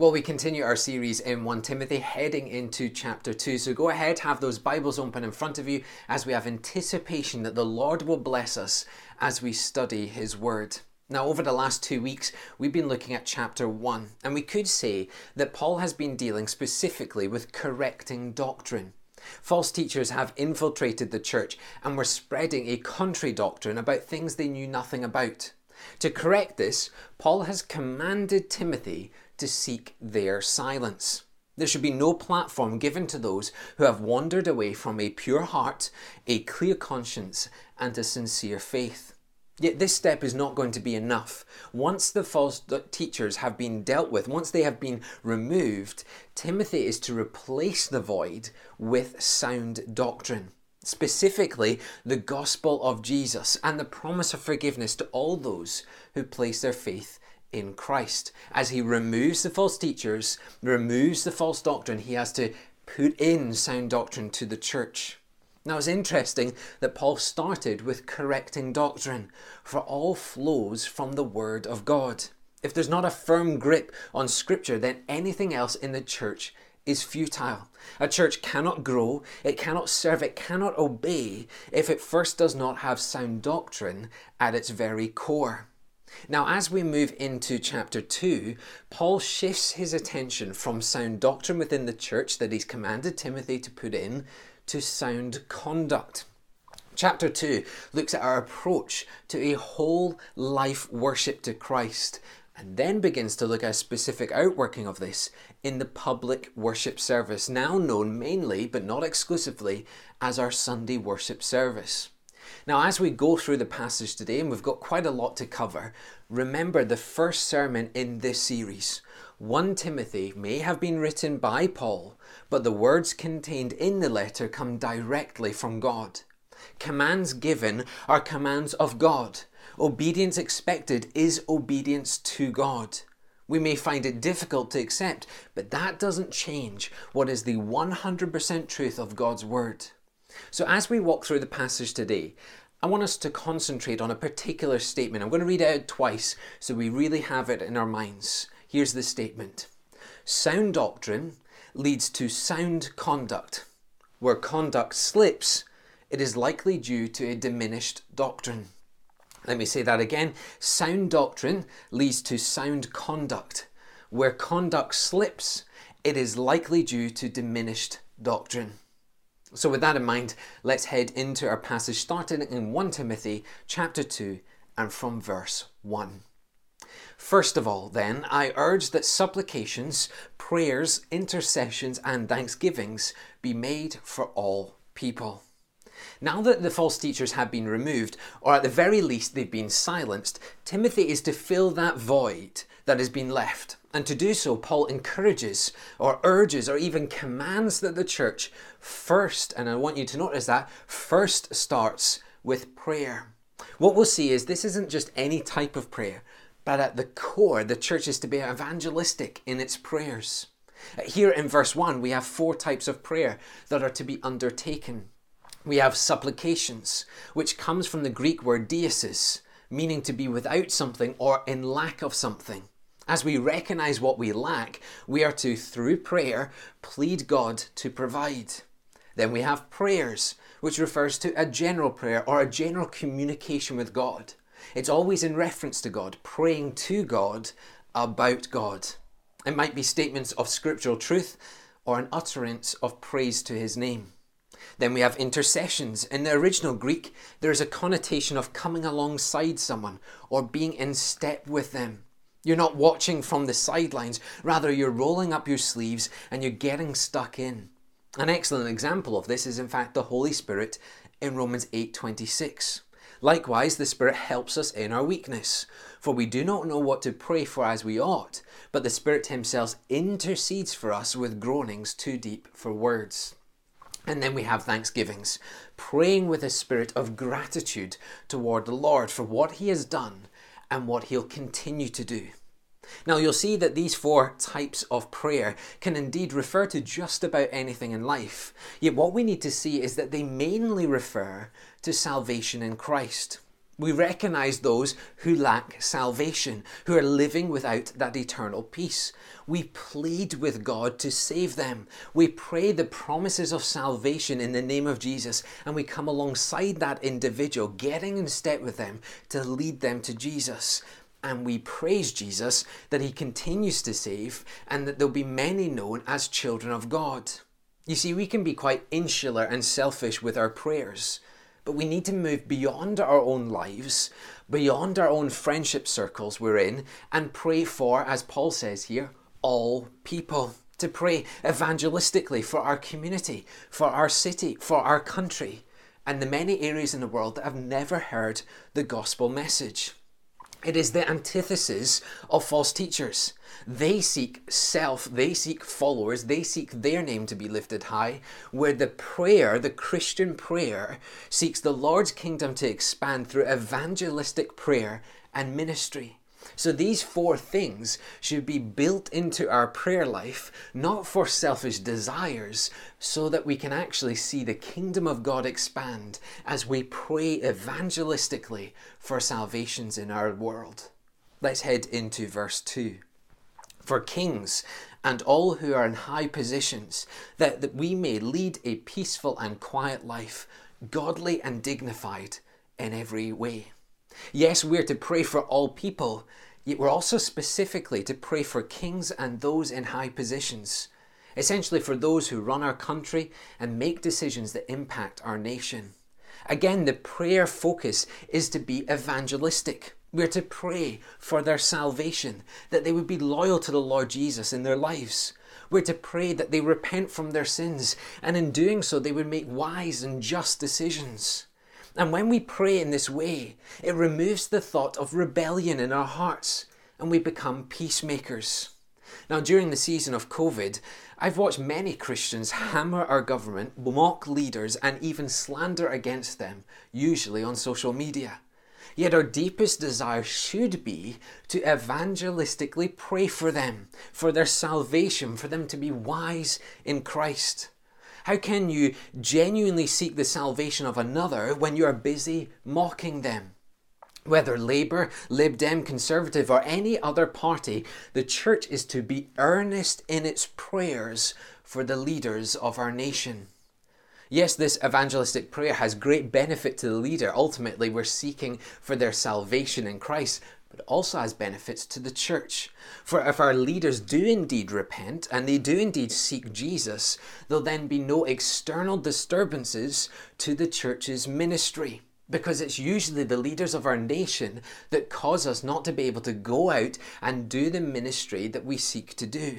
Well, we continue our series in 1 Timothy, heading into chapter 2. So go ahead, have those Bibles open in front of you as we have anticipation that the Lord will bless us as we study His Word. Now, over the last two weeks, we've been looking at chapter 1, and we could say that Paul has been dealing specifically with correcting doctrine. False teachers have infiltrated the church and were spreading a contrary doctrine about things they knew nothing about. To correct this, Paul has commanded Timothy to seek their silence. There should be no platform given to those who have wandered away from a pure heart, a clear conscience, and a sincere faith. Yet this step is not going to be enough. Once the false teachers have been dealt with, once they have been removed, Timothy is to replace the void with sound doctrine. Specifically, the gospel of Jesus and the promise of forgiveness to all those who place their faith in Christ. As he removes the false teachers, removes the false doctrine, he has to put in sound doctrine to the church. Now it's interesting that Paul started with correcting doctrine, for all flows from the Word of God. If there's not a firm grip on Scripture, then anything else in the church is futile. A church cannot grow, it cannot serve, it cannot obey if it first does not have sound doctrine at its very core. Now, as we move into chapter 2, Paul shifts his attention from sound doctrine within the church that he's commanded Timothy to put in to sound conduct. Chapter 2 looks at our approach to a whole life worship to Christ and then begins to look at a specific outworking of this in the public worship service, now known mainly but not exclusively as our Sunday worship service. Now, as we go through the passage today, and we've got quite a lot to cover, remember the first sermon in this series. 1 Timothy may have been written by Paul, but the words contained in the letter come directly from God. Commands given are commands of God. Obedience expected is obedience to God. We may find it difficult to accept, but that doesn't change what is the 100% truth of God's Word. So, as we walk through the passage today, I want us to concentrate on a particular statement. I'm going to read it out twice so we really have it in our minds. Here's the statement Sound doctrine leads to sound conduct. Where conduct slips, it is likely due to a diminished doctrine. Let me say that again. Sound doctrine leads to sound conduct. Where conduct slips, it is likely due to diminished doctrine. So with that in mind, let's head into our passage starting in 1 Timothy chapter 2 and from verse 1. First of all, then, I urge that supplications, prayers, intercessions, and thanksgivings be made for all people. Now that the false teachers have been removed, or at the very least they've been silenced, Timothy is to fill that void that has been left. And to do so, Paul encourages or urges or even commands that the church first, and I want you to notice that, first starts with prayer. What we'll see is this isn't just any type of prayer, but at the core, the church is to be evangelistic in its prayers. Here in verse 1, we have four types of prayer that are to be undertaken. We have supplications, which comes from the Greek word diesis, meaning to be without something or in lack of something. As we recognize what we lack, we are to, through prayer, plead God to provide. Then we have prayers, which refers to a general prayer or a general communication with God. It's always in reference to God, praying to God about God. It might be statements of scriptural truth or an utterance of praise to his name. Then we have intercessions. In the original Greek, there is a connotation of coming alongside someone or being in step with them. You're not watching from the sidelines, rather, you're rolling up your sleeves and you're getting stuck in. An excellent example of this is, in fact, the Holy Spirit in Romans 8:26. Likewise, the Spirit helps us in our weakness, for we do not know what to pray for as we ought, but the Spirit Himself intercedes for us with groanings too deep for words. And then we have thanksgivings, praying with a spirit of gratitude toward the Lord for what He has done and what he'll continue to do. Now, you'll see that these four types of prayer can indeed refer to just about anything in life. Yet, what we need to see is that they mainly refer to salvation in Christ. We recognize those who lack salvation, who are living without that eternal peace. We plead with God to save them. We pray the promises of salvation in the name of Jesus, and we come alongside that individual, getting in step with them to lead them to Jesus. And we praise Jesus that he continues to save and that there'll be many known as children of God. You see, we can be quite insular and selfish with our prayers. But we need to move beyond our own lives, beyond our own friendship circles we're in, and pray for, as Paul says here, all people. To pray evangelistically for our community, for our city, for our country, and the many areas in the world that have never heard the gospel message. It is the antithesis of false teachers. They seek self, they seek followers, they seek their name to be lifted high, where the prayer, the Christian prayer, seeks the Lord's kingdom to expand through evangelistic prayer and ministry. So these four things should be built into our prayer life, not for selfish desires, so that we can actually see the kingdom of God expand as we pray evangelistically for salvations in our world. Let's head into verse 2. For kings and all who are in high positions, that, that we may lead a peaceful and quiet life, godly and dignified in every way. Yes, we're to pray for all people, yet we're also specifically to pray for kings and those in high positions, essentially for those who run our country and make decisions that impact our nation. Again, the prayer focus is to be evangelistic. We're to pray for their salvation, that they would be loyal to the Lord Jesus in their lives. We're to pray that they repent from their sins, and in doing so, they would make wise and just decisions. And when we pray in this way, it removes the thought of rebellion in our hearts and we become peacemakers. Now, during the season of COVID, I've watched many Christians hammer our government, mock leaders, and even slander against them, usually on social media. Yet our deepest desire should be to evangelistically pray for them, for their salvation, for them to be wise in Christ. How can you genuinely seek the salvation of another when you are busy mocking them? Whether Labour, Lib Dem, Conservative, or any other party, the church is to be earnest in its prayers for the leaders of our nation. Yes, this evangelistic prayer has great benefit to the leader. Ultimately, we're seeking for their salvation in Christ, but also has benefits to the church. For if our leaders do indeed repent and they do indeed seek Jesus, there'll then be no external disturbances to the church's ministry. Because it's usually the leaders of our nation that cause us not to be able to go out and do the ministry that we seek to do.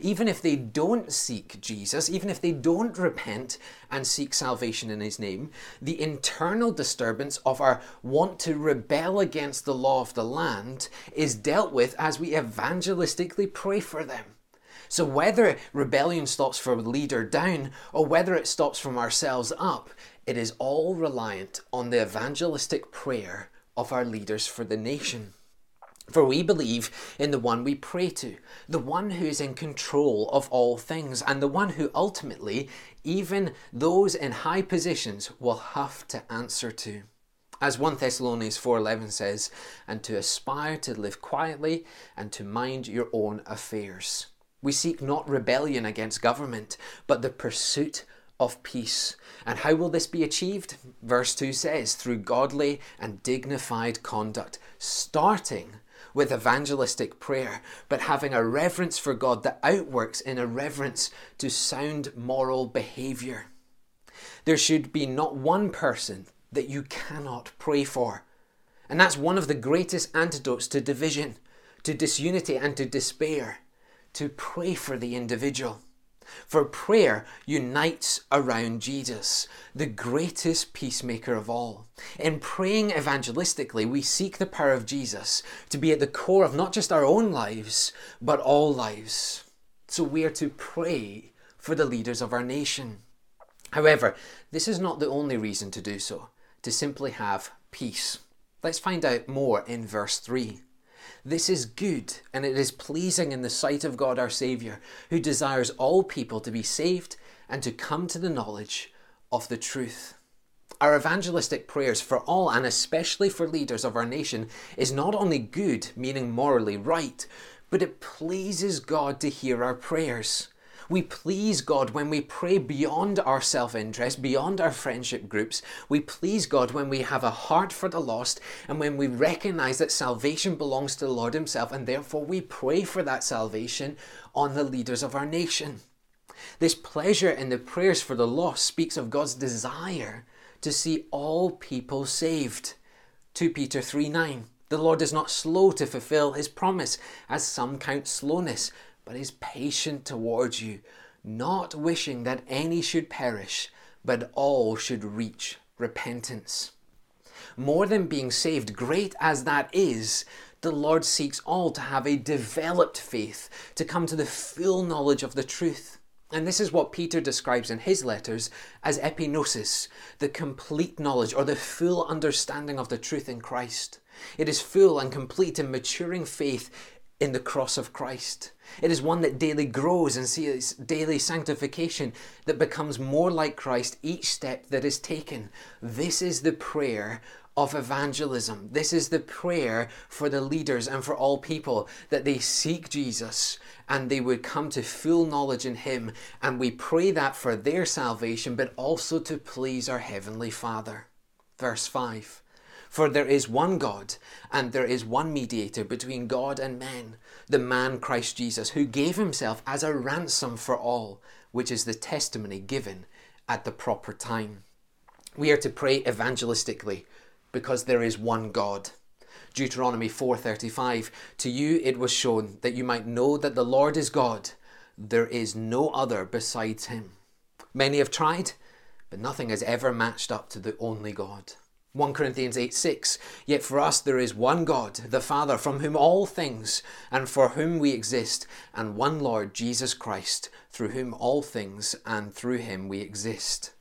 Even if they don't seek Jesus, even if they don't repent and seek salvation in His name, the internal disturbance of our want to rebel against the law of the land is dealt with as we evangelistically pray for them. So, whether rebellion stops from leader down or whether it stops from ourselves up, it is all reliant on the evangelistic prayer of our leaders for the nation. For we believe in the one we pray to, the one who is in control of all things, and the one who ultimately, even those in high positions, will have to answer to. As 1 Thessalonians 4:11 says, and to aspire to live quietly and to mind your own affairs. We seek not rebellion against government, but the pursuit of peace. And how will this be achieved? Verse 2 says, through godly and dignified conduct, starting with evangelistic prayer, but having a reverence for God that outworks in a reverence to sound moral behavior. There should be not one person that you cannot pray for. And that's one of the greatest antidotes to division, to disunity, and to despair to pray for the individual. For prayer unites around Jesus, the greatest peacemaker of all. In praying evangelistically, we seek the power of Jesus to be at the core of not just our own lives, but all lives. So we are to pray for the leaders of our nation. However, this is not the only reason to do so, to simply have peace. Let's find out more in verse 3. This is good and it is pleasing in the sight of God our Saviour, who desires all people to be saved and to come to the knowledge of the truth. Our evangelistic prayers for all and especially for leaders of our nation is not only good, meaning morally right, but it pleases God to hear our prayers. We please God when we pray beyond our self interest, beyond our friendship groups. We please God when we have a heart for the lost and when we recognize that salvation belongs to the Lord Himself, and therefore we pray for that salvation on the leaders of our nation. This pleasure in the prayers for the lost speaks of God's desire to see all people saved. 2 Peter 3 9. The Lord is not slow to fulfill his promise, as some count slowness, but is patient towards you, not wishing that any should perish, but all should reach repentance. More than being saved, great as that is, the Lord seeks all to have a developed faith, to come to the full knowledge of the truth. And this is what Peter describes in his letters as epignosis, the complete knowledge or the full understanding of the truth in Christ. It is full and complete in maturing faith in the cross of Christ. It is one that daily grows and sees daily sanctification that becomes more like Christ each step that is taken. This is the prayer of evangelism. This is the prayer for the leaders and for all people that they seek Jesus and they would come to full knowledge in Him. And we pray that for their salvation, but also to please our Heavenly Father. Verse 5 For there is one God, and there is one mediator between God and men, the man Christ Jesus, who gave Himself as a ransom for all, which is the testimony given at the proper time. We are to pray evangelistically because there is one God. Deuteronomy 4:35 To you it was shown that you might know that the Lord is God there is no other besides him Many have tried but nothing has ever matched up to the only God 1 Corinthians 8 6 Yet for us there is one God, the Father, from whom all things and for whom we exist, and one Lord Jesus Christ, through whom all things and through him we exist.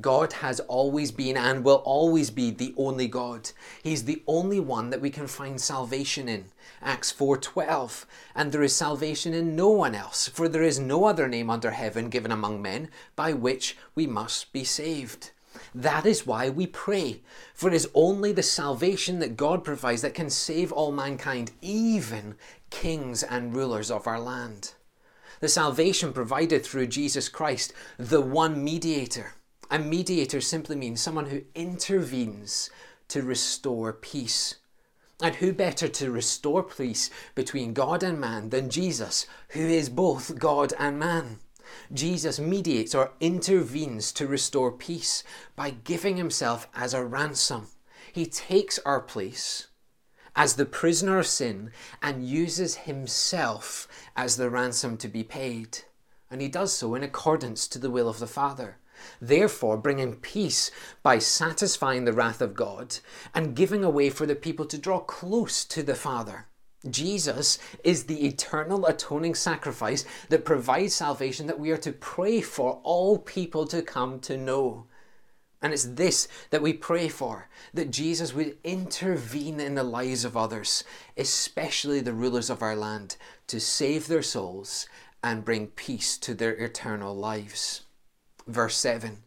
God has always been and will always be the only God. He's the only one that we can find salvation in. Acts 4:12 And there is salvation in no one else, for there is no other name under heaven given among men by which we must be saved. That is why we pray, for it is only the salvation that God provides that can save all mankind, even kings and rulers of our land. The salvation provided through Jesus Christ, the one mediator. A mediator simply means someone who intervenes to restore peace. And who better to restore peace between God and man than Jesus, who is both God and man? Jesus mediates or intervenes to restore peace by giving himself as a ransom. He takes our place as the prisoner of sin and uses himself as the ransom to be paid. And he does so in accordance to the will of the Father therefore bringing peace by satisfying the wrath of God and giving a way for the people to draw close to the Father. Jesus is the eternal atoning sacrifice that provides salvation that we are to pray for all people to come to know. And it's this that we pray for that Jesus would intervene in the lives of others, especially the rulers of our land, to save their souls and bring peace to their eternal lives. Verse 7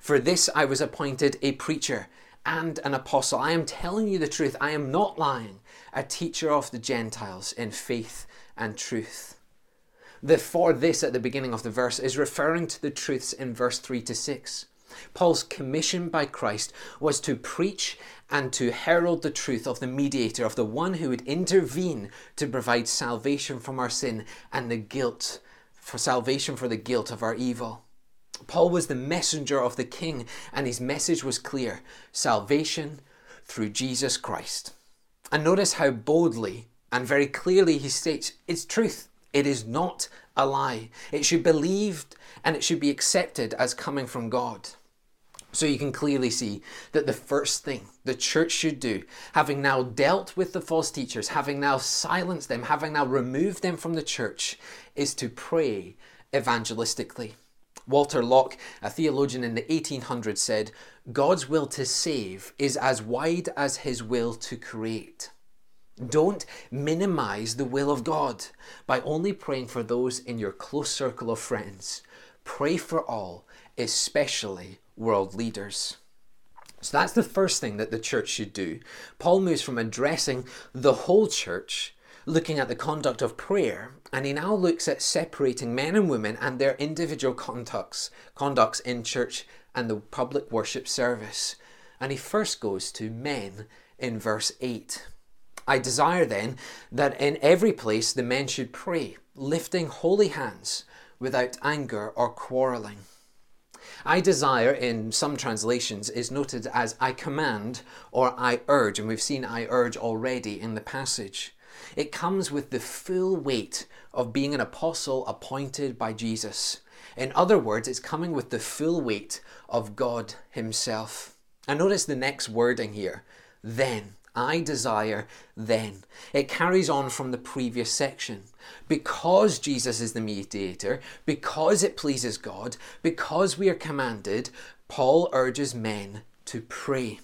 For this I was appointed a preacher and an apostle. I am telling you the truth. I am not lying. A teacher of the Gentiles in faith and truth. The for this at the beginning of the verse is referring to the truths in verse 3 to 6. Paul's commission by Christ was to preach and to herald the truth of the mediator, of the one who would intervene to provide salvation from our sin and the guilt, for salvation for the guilt of our evil. Paul was the messenger of the king, and his message was clear salvation through Jesus Christ. And notice how boldly and very clearly he states it's truth. It is not a lie. It should be believed and it should be accepted as coming from God. So you can clearly see that the first thing the church should do, having now dealt with the false teachers, having now silenced them, having now removed them from the church, is to pray evangelistically. Walter Lock, a theologian in the 1800s, said, God's will to save is as wide as his will to create. Don't minimize the will of God by only praying for those in your close circle of friends. Pray for all, especially world leaders. So that's the first thing that the church should do. Paul moves from addressing the whole church, looking at the conduct of prayer, and he now looks at separating men and women and their individual conducts, conducts in church and the public worship service. And he first goes to men in verse 8. I desire then that in every place the men should pray, lifting holy hands without anger or quarreling. I desire in some translations is noted as I command or I urge, and we've seen I urge already in the passage. It comes with the full weight of being an apostle appointed by Jesus. In other words, it's coming with the full weight of God Himself. And notice the next wording here then. I desire then. It carries on from the previous section. Because Jesus is the mediator, because it pleases God, because we are commanded, Paul urges men to pray.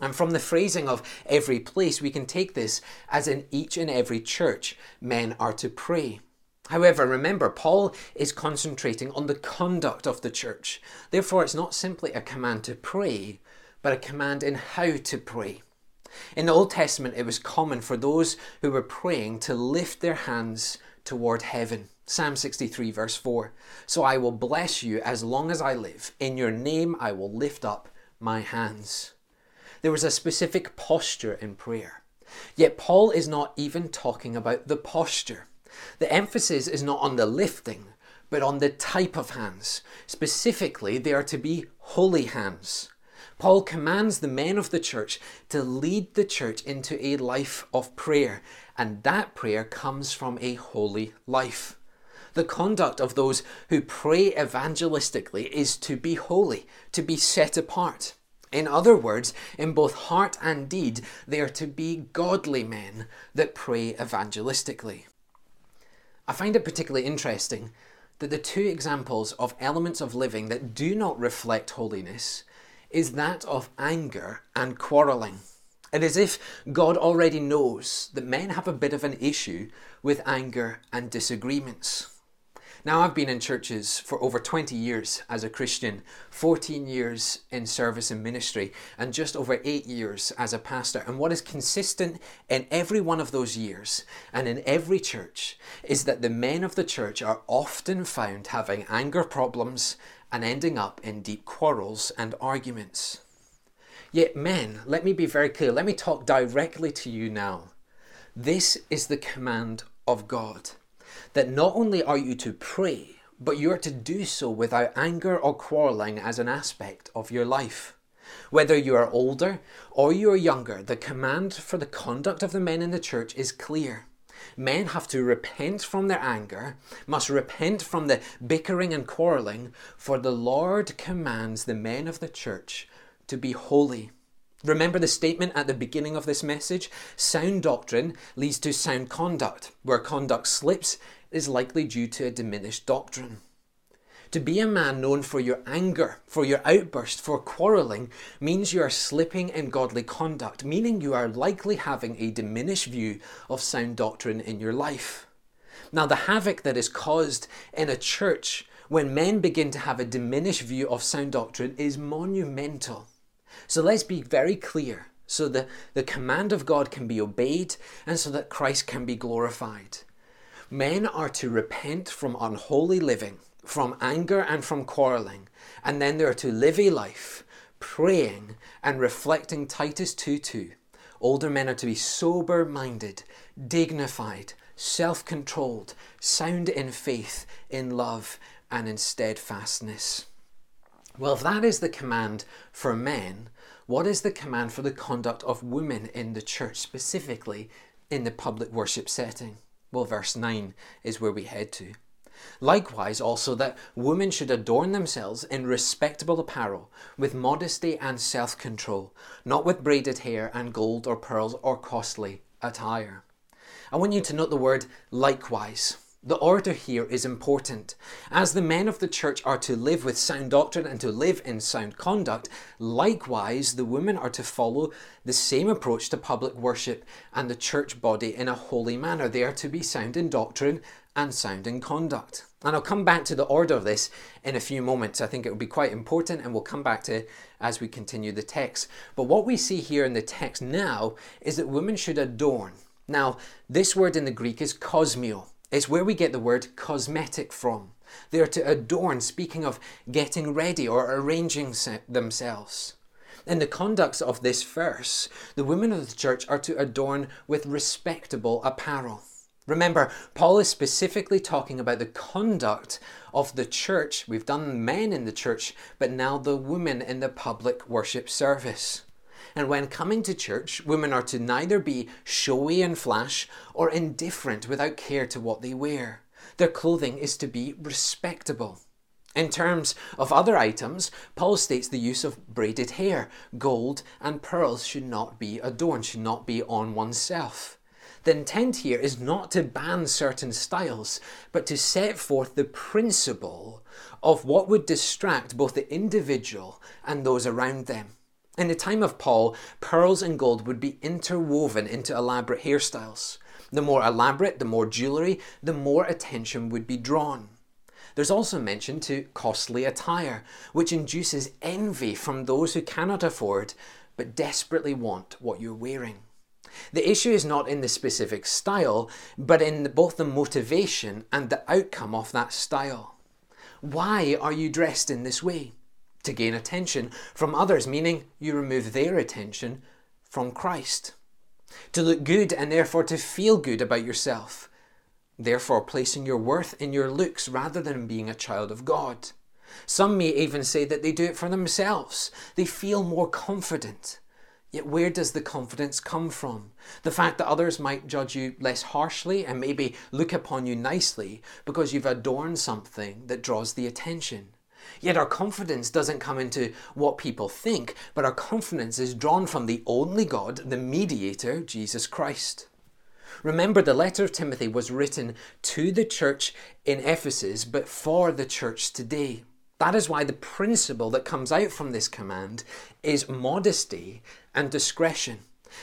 And from the phrasing of every place, we can take this as in each and every church, men are to pray. However, remember, Paul is concentrating on the conduct of the church. Therefore, it's not simply a command to pray, but a command in how to pray. In the Old Testament, it was common for those who were praying to lift their hands toward heaven. Psalm 63, verse 4. So I will bless you as long as I live. In your name I will lift up my hands. There was a specific posture in prayer. Yet Paul is not even talking about the posture. The emphasis is not on the lifting, but on the type of hands. Specifically, they are to be holy hands. Paul commands the men of the church to lead the church into a life of prayer, and that prayer comes from a holy life. The conduct of those who pray evangelistically is to be holy, to be set apart. In other words, in both heart and deed, they are to be godly men that pray evangelistically. I find it particularly interesting that the two examples of elements of living that do not reflect holiness is that of anger and quarrelling. It is as if God already knows that men have a bit of an issue with anger and disagreements. Now, I've been in churches for over 20 years as a Christian, 14 years in service and ministry, and just over 8 years as a pastor. And what is consistent in every one of those years and in every church is that the men of the church are often found having anger problems and ending up in deep quarrels and arguments. Yet, men, let me be very clear, let me talk directly to you now. This is the command of God that not only are you to pray, but you are to do so without anger or quarreling as an aspect of your life. Whether you are older or you are younger, the command for the conduct of the men in the church is clear. Men have to repent from their anger, must repent from the bickering and quarreling, for the Lord commands the men of the church to be holy. Remember the statement at the beginning of this message? Sound doctrine leads to sound conduct. Where conduct slips is likely due to a diminished doctrine. To be a man known for your anger, for your outburst, for quarreling, means you are slipping in godly conduct, meaning you are likely having a diminished view of sound doctrine in your life. Now, the havoc that is caused in a church when men begin to have a diminished view of sound doctrine is monumental. So let's be very clear so that the command of God can be obeyed and so that Christ can be glorified. Men are to repent from unholy living from anger and from quarreling, and then they are to live a life praying and reflecting Titus 2 2. Older men are to be sober minded, dignified, self controlled, sound in faith, in love, and in steadfastness. Well, if that is the command for men, what is the command for the conduct of women in the church, specifically in the public worship setting? Well, verse 9 is where we head to. Likewise, also, that women should adorn themselves in respectable apparel, with modesty and self control, not with braided hair and gold or pearls or costly attire. I want you to note the word likewise. The order here is important. As the men of the church are to live with sound doctrine and to live in sound conduct, likewise the women are to follow the same approach to public worship and the church body in a holy manner. They are to be sound in doctrine and sound in conduct. And I'll come back to the order of this in a few moments. I think it will be quite important, and we'll come back to it as we continue the text. But what we see here in the text now is that women should adorn. Now, this word in the Greek is kosmio. It's where we get the word cosmetic from. They are to adorn, speaking of getting ready or arranging themselves. In the conduct of this verse, the women of the church are to adorn with respectable apparel. Remember, Paul is specifically talking about the conduct of the church. We've done men in the church, but now the women in the public worship service. And when coming to church, women are to neither be showy and flash or indifferent without care to what they wear. Their clothing is to be respectable. In terms of other items, Paul states the use of braided hair, gold, and pearls should not be adorned, should not be on oneself. The intent here is not to ban certain styles, but to set forth the principle of what would distract both the individual and those around them. In the time of Paul, pearls and gold would be interwoven into elaborate hairstyles. The more elaborate, the more jewellery, the more attention would be drawn. There's also mention to costly attire, which induces envy from those who cannot afford but desperately want what you're wearing. The issue is not in the specific style, but in both the motivation and the outcome of that style. Why are you dressed in this way? To gain attention from others, meaning you remove their attention from Christ. To look good and therefore to feel good about yourself. Therefore, placing your worth in your looks rather than being a child of God. Some may even say that they do it for themselves. They feel more confident. Yet, where does the confidence come from? The fact that others might judge you less harshly and maybe look upon you nicely because you've adorned something that draws the attention. Yet, our confidence doesn't come into what people think, but our confidence is drawn from the only God, the mediator, Jesus Christ. Remember, the letter of Timothy was written to the church in Ephesus, but for the church today. That is why the principle that comes out from this command is modesty and discretion.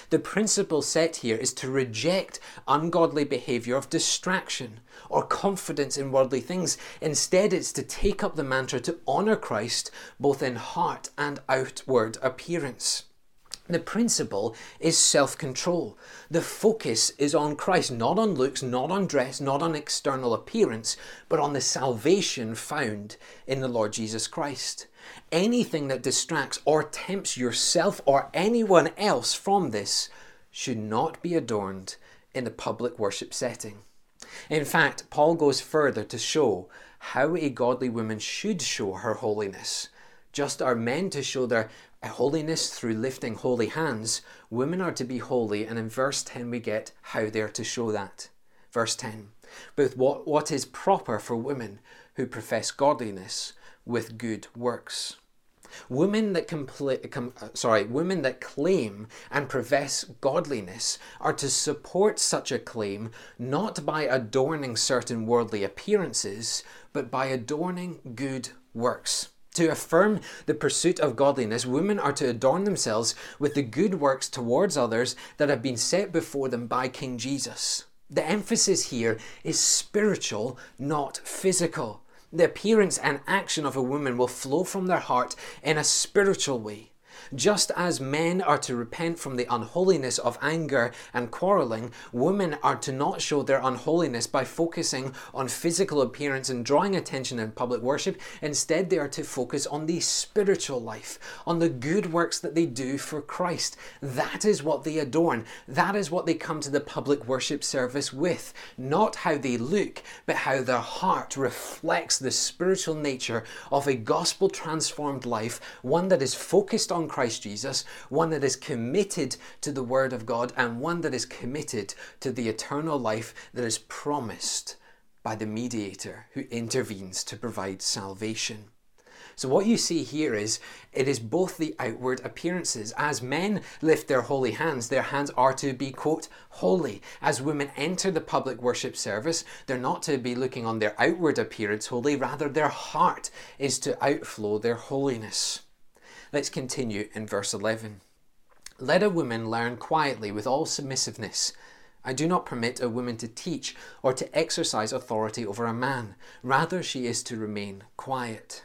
The principle set here is to reject ungodly behavior of distraction or confidence in worldly things. Instead, it's to take up the mantra to honor Christ both in heart and outward appearance. The principle is self control. The focus is on Christ, not on looks, not on dress, not on external appearance, but on the salvation found in the Lord Jesus Christ. Anything that distracts or tempts yourself or anyone else from this should not be adorned in the public worship setting. In fact, Paul goes further to show how a godly woman should show her holiness. Just are men to show their holiness through lifting holy hands, women are to be holy, and in verse 10 we get how they're to show that. Verse 10 Both what, what is proper for women who profess godliness with good works. Women that compl- com- uh, sorry, women that claim and profess godliness are to support such a claim not by adorning certain worldly appearances, but by adorning good works. To affirm the pursuit of godliness, women are to adorn themselves with the good works towards others that have been set before them by King Jesus. The emphasis here is spiritual, not physical. The appearance and action of a woman will flow from their heart in a spiritual way. Just as men are to repent from the unholiness of anger and quarreling, women are to not show their unholiness by focusing on physical appearance and drawing attention in public worship. Instead, they are to focus on the spiritual life, on the good works that they do for Christ. That is what they adorn. That is what they come to the public worship service with. Not how they look, but how their heart reflects the spiritual nature of a gospel transformed life, one that is focused on Christ Christ Jesus, one that is committed to the Word of God, and one that is committed to the eternal life that is promised by the mediator who intervenes to provide salvation. So, what you see here is it is both the outward appearances. As men lift their holy hands, their hands are to be, quote, holy. As women enter the public worship service, they're not to be looking on their outward appearance holy, rather, their heart is to outflow their holiness. Let's continue in verse 11. Let a woman learn quietly with all submissiveness I do not permit a woman to teach or to exercise authority over a man. Rather, she is to remain quiet.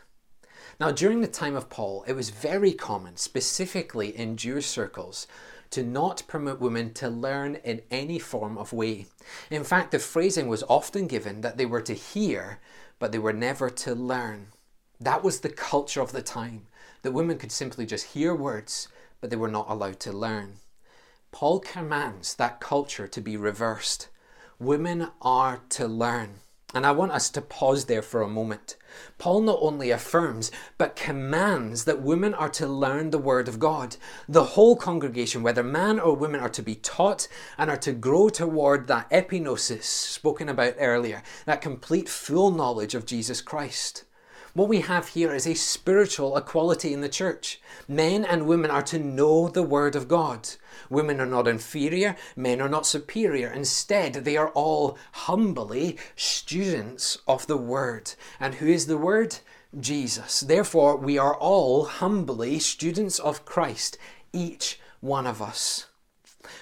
Now, during the time of Paul, it was very common, specifically in Jewish circles, to not permit women to learn in any form of way. In fact, the phrasing was often given that they were to hear, but they were never to learn. That was the culture of the time, that women could simply just hear words, but they were not allowed to learn. Paul commands that culture to be reversed. Women are to learn. And I want us to pause there for a moment. Paul not only affirms, but commands that women are to learn the Word of God. The whole congregation, whether man or women, are to be taught and are to grow toward that epignosis spoken about earlier, that complete full knowledge of Jesus Christ. What we have here is a spiritual equality in the church. Men and women are to know the Word of God. Women are not inferior, men are not superior. Instead, they are all humbly students of the Word. And who is the Word? Jesus. Therefore, we are all humbly students of Christ, each one of us.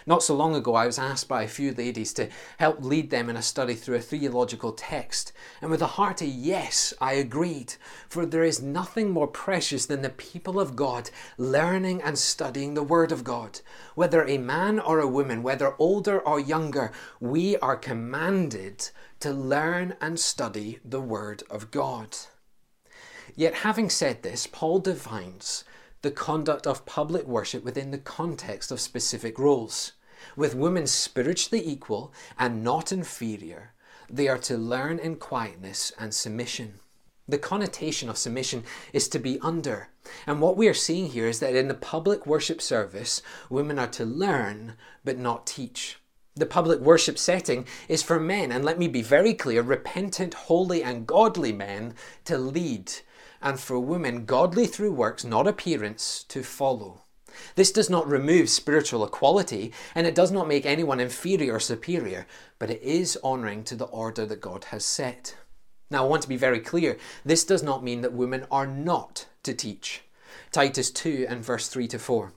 Not so long ago, I was asked by a few ladies to help lead them in a study through a theological text, and with a hearty yes, I agreed, for there is nothing more precious than the people of God learning and studying the Word of God. Whether a man or a woman, whether older or younger, we are commanded to learn and study the Word of God. Yet, having said this, Paul defines the conduct of public worship within the context of specific roles. With women spiritually equal and not inferior, they are to learn in quietness and submission. The connotation of submission is to be under. And what we are seeing here is that in the public worship service, women are to learn but not teach. The public worship setting is for men, and let me be very clear repentant, holy, and godly men to lead and for women, godly through works, not appearance, to follow. This does not remove spiritual equality, and it does not make anyone inferior or superior, but it is honouring to the order that God has set. Now, I want to be very clear this does not mean that women are not to teach. Titus 2 and verse 3 to 4.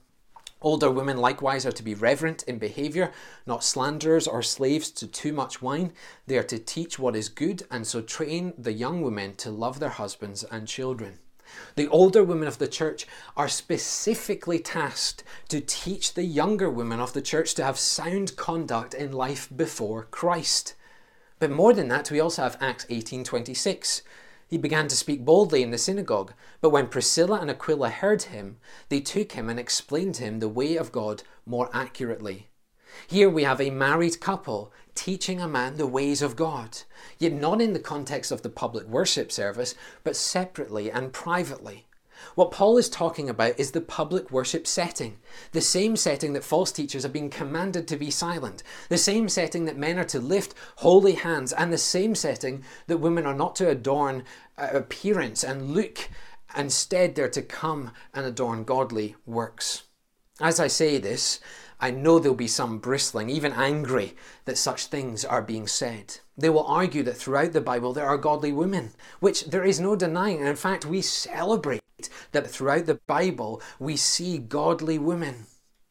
Older women likewise are to be reverent in behaviour, not slanderers or slaves to too much wine. They are to teach what is good, and so train the young women to love their husbands and children. The older women of the church are specifically tasked to teach the younger women of the church to have sound conduct in life before Christ. But more than that, we also have Acts 18:26. He began to speak boldly in the synagogue, but when Priscilla and Aquila heard him, they took him and explained to him the way of God more accurately. Here we have a married couple teaching a man the ways of God, yet not in the context of the public worship service, but separately and privately. What Paul is talking about is the public worship setting, the same setting that false teachers have been commanded to be silent, the same setting that men are to lift holy hands, and the same setting that women are not to adorn uh, appearance and look. Instead, they're to come and adorn godly works. As I say this, I know there'll be some bristling, even angry, that such things are being said. They will argue that throughout the Bible there are godly women, which there is no denying. And in fact, we celebrate that throughout the Bible we see godly women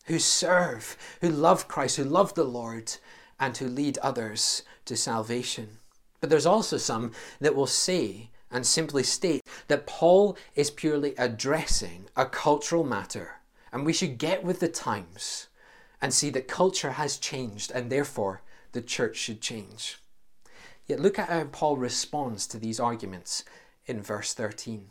who serve, who love Christ, who love the Lord, and who lead others to salvation. But there's also some that will say and simply state that Paul is purely addressing a cultural matter, and we should get with the times and see that culture has changed and therefore the church should change. Yet look at how Paul responds to these arguments in verse 13.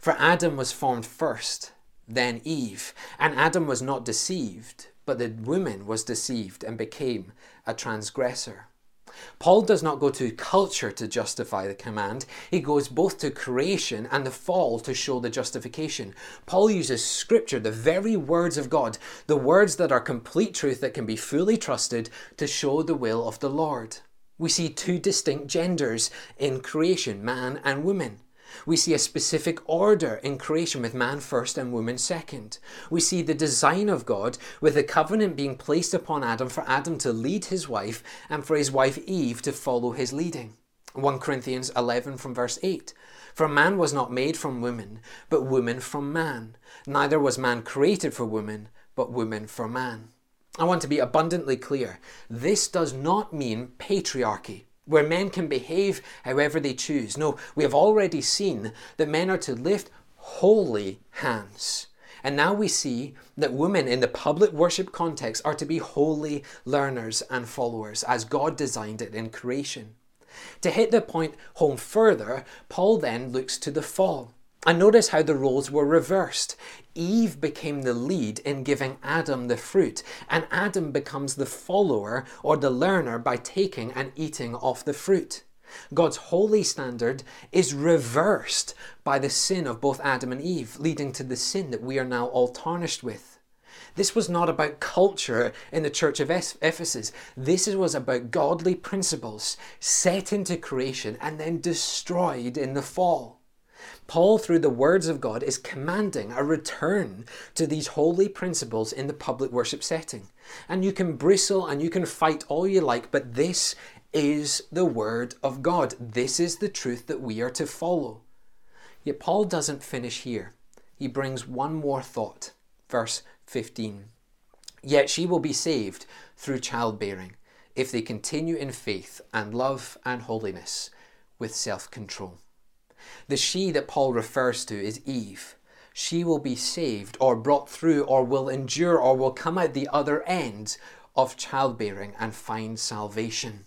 For Adam was formed first, then Eve, and Adam was not deceived, but the woman was deceived and became a transgressor. Paul does not go to culture to justify the command. He goes both to creation and the fall to show the justification. Paul uses scripture, the very words of God, the words that are complete truth that can be fully trusted to show the will of the Lord. We see two distinct genders in creation, man and woman. We see a specific order in creation with man first and woman second. We see the design of God with the covenant being placed upon Adam for Adam to lead his wife and for his wife Eve to follow his leading. 1 Corinthians 11 from verse 8. For man was not made from woman, but woman from man. Neither was man created for woman, but woman for man. I want to be abundantly clear. This does not mean patriarchy, where men can behave however they choose. No, we have already seen that men are to lift holy hands. And now we see that women in the public worship context are to be holy learners and followers as God designed it in creation. To hit the point home further, Paul then looks to the fall. And notice how the roles were reversed. Eve became the lead in giving Adam the fruit, and Adam becomes the follower or the learner by taking and eating of the fruit. God's holy standard is reversed by the sin of both Adam and Eve, leading to the sin that we are now all tarnished with. This was not about culture in the church of Ephesus. This was about godly principles set into creation and then destroyed in the fall. Paul, through the words of God, is commanding a return to these holy principles in the public worship setting. And you can bristle and you can fight all you like, but this is the Word of God. This is the truth that we are to follow. Yet Paul doesn't finish here. He brings one more thought. Verse 15. Yet she will be saved through childbearing if they continue in faith and love and holiness with self control. The she that Paul refers to is Eve. She will be saved or brought through or will endure or will come out the other end of childbearing and find salvation.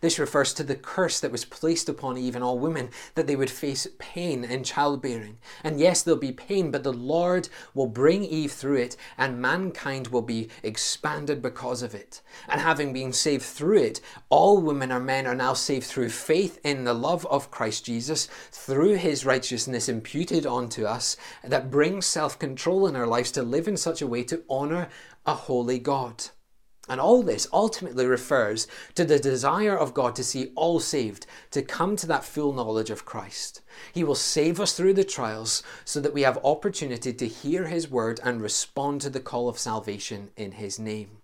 This refers to the curse that was placed upon Eve and all women, that they would face pain in childbearing. And yes, there'll be pain, but the Lord will bring Eve through it, and mankind will be expanded because of it. And having been saved through it, all women or men are now saved through faith in the love of Christ Jesus, through his righteousness imputed onto us, that brings self control in our lives to live in such a way to honor a holy God. And all this ultimately refers to the desire of God to see all saved, to come to that full knowledge of Christ. He will save us through the trials so that we have opportunity to hear His word and respond to the call of salvation in His name.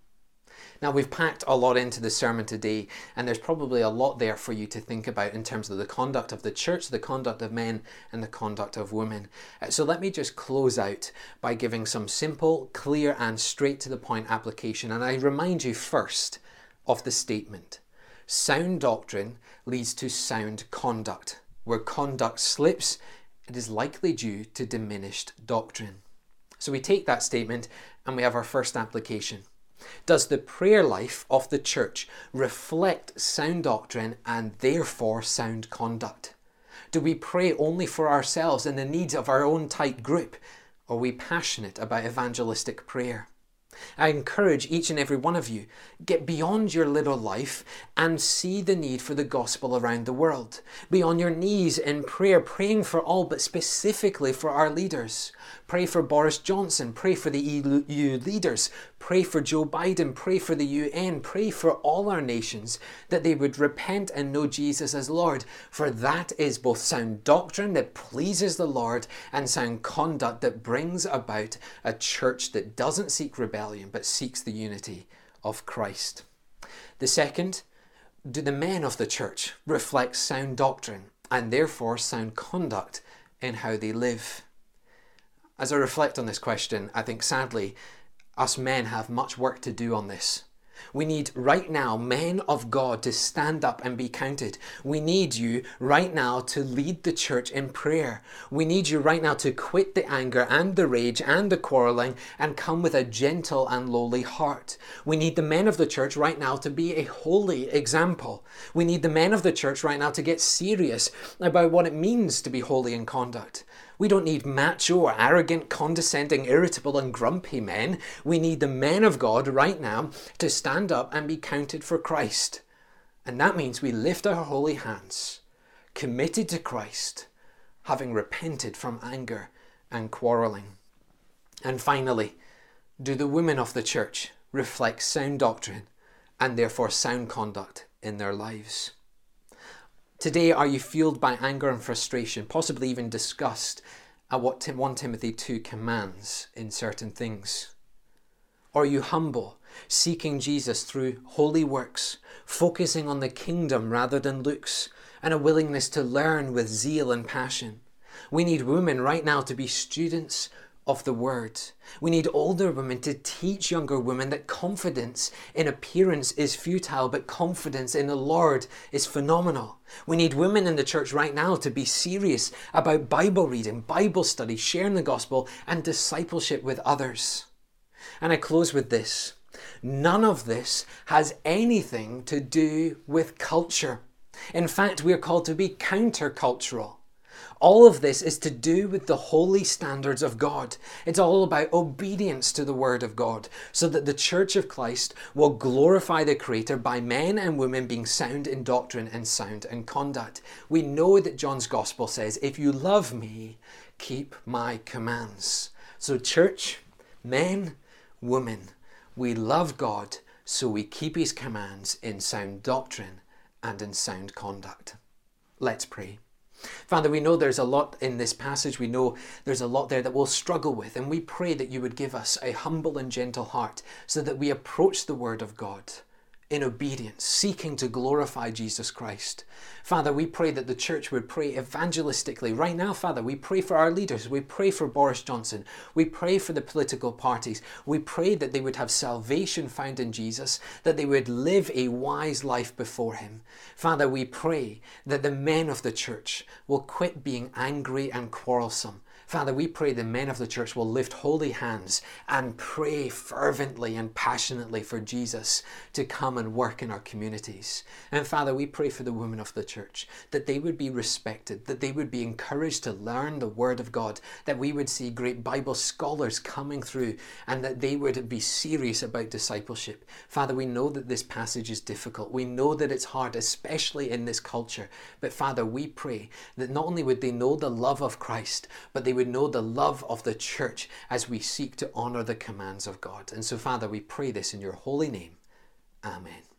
Now, we've packed a lot into the sermon today, and there's probably a lot there for you to think about in terms of the conduct of the church, the conduct of men, and the conduct of women. Uh, so, let me just close out by giving some simple, clear, and straight to the point application. And I remind you first of the statement sound doctrine leads to sound conduct. Where conduct slips, it is likely due to diminished doctrine. So, we take that statement and we have our first application. Does the prayer life of the church reflect sound doctrine and therefore sound conduct? Do we pray only for ourselves and the needs of our own tight group? Are we passionate about evangelistic prayer? I encourage each and every one of you get beyond your little life and see the need for the gospel around the world. Be on your knees in prayer, praying for all, but specifically for our leaders. Pray for Boris Johnson, pray for the EU leaders, pray for Joe Biden, pray for the UN, pray for all our nations that they would repent and know Jesus as Lord. For that is both sound doctrine that pleases the Lord and sound conduct that brings about a church that doesn't seek rebellion but seeks the unity of Christ. The second, do the men of the church reflect sound doctrine and therefore sound conduct in how they live? As I reflect on this question, I think sadly, us men have much work to do on this. We need right now men of God to stand up and be counted. We need you right now to lead the church in prayer. We need you right now to quit the anger and the rage and the quarreling and come with a gentle and lowly heart. We need the men of the church right now to be a holy example. We need the men of the church right now to get serious about what it means to be holy in conduct. We don't need macho arrogant, condescending, irritable, and grumpy men. We need the men of God right now to stand up and be counted for Christ. And that means we lift our holy hands, committed to Christ, having repented from anger and quarreling. And finally, do the women of the church reflect sound doctrine and therefore sound conduct in their lives? Today, are you fueled by anger and frustration, possibly even disgust at what 1 Timothy 2 commands in certain things? Are you humble, seeking Jesus through holy works, focusing on the kingdom rather than looks, and a willingness to learn with zeal and passion? We need women right now to be students of the word. We need older women to teach younger women that confidence in appearance is futile, but confidence in the Lord is phenomenal. We need women in the church right now to be serious about Bible reading, Bible study, sharing the gospel, and discipleship with others. And I close with this. None of this has anything to do with culture. In fact, we are called to be countercultural. All of this is to do with the holy standards of God. It's all about obedience to the Word of God, so that the Church of Christ will glorify the Creator by men and women being sound in doctrine and sound in conduct. We know that John's Gospel says, If you love me, keep my commands. So, church, men, women, we love God, so we keep His commands in sound doctrine and in sound conduct. Let's pray. Father, we know there's a lot in this passage. We know there's a lot there that we'll struggle with, and we pray that you would give us a humble and gentle heart so that we approach the Word of God in obedience, seeking to glorify Jesus Christ. Father, we pray that the church would pray evangelistically. Right now, Father, we pray for our leaders. We pray for Boris Johnson. We pray for the political parties. We pray that they would have salvation found in Jesus, that they would live a wise life before Him. Father, we pray that the men of the church will quit being angry and quarrelsome Father, we pray the men of the church will lift holy hands and pray fervently and passionately for Jesus to come and work in our communities. And Father, we pray for the women of the church that they would be respected, that they would be encouraged to learn the Word of God, that we would see great Bible scholars coming through, and that they would be serious about discipleship. Father, we know that this passage is difficult. We know that it's hard, especially in this culture. But Father, we pray that not only would they know the love of Christ, but they would know the love of the church as we seek to honor the commands of God. And so, Father, we pray this in your holy name. Amen.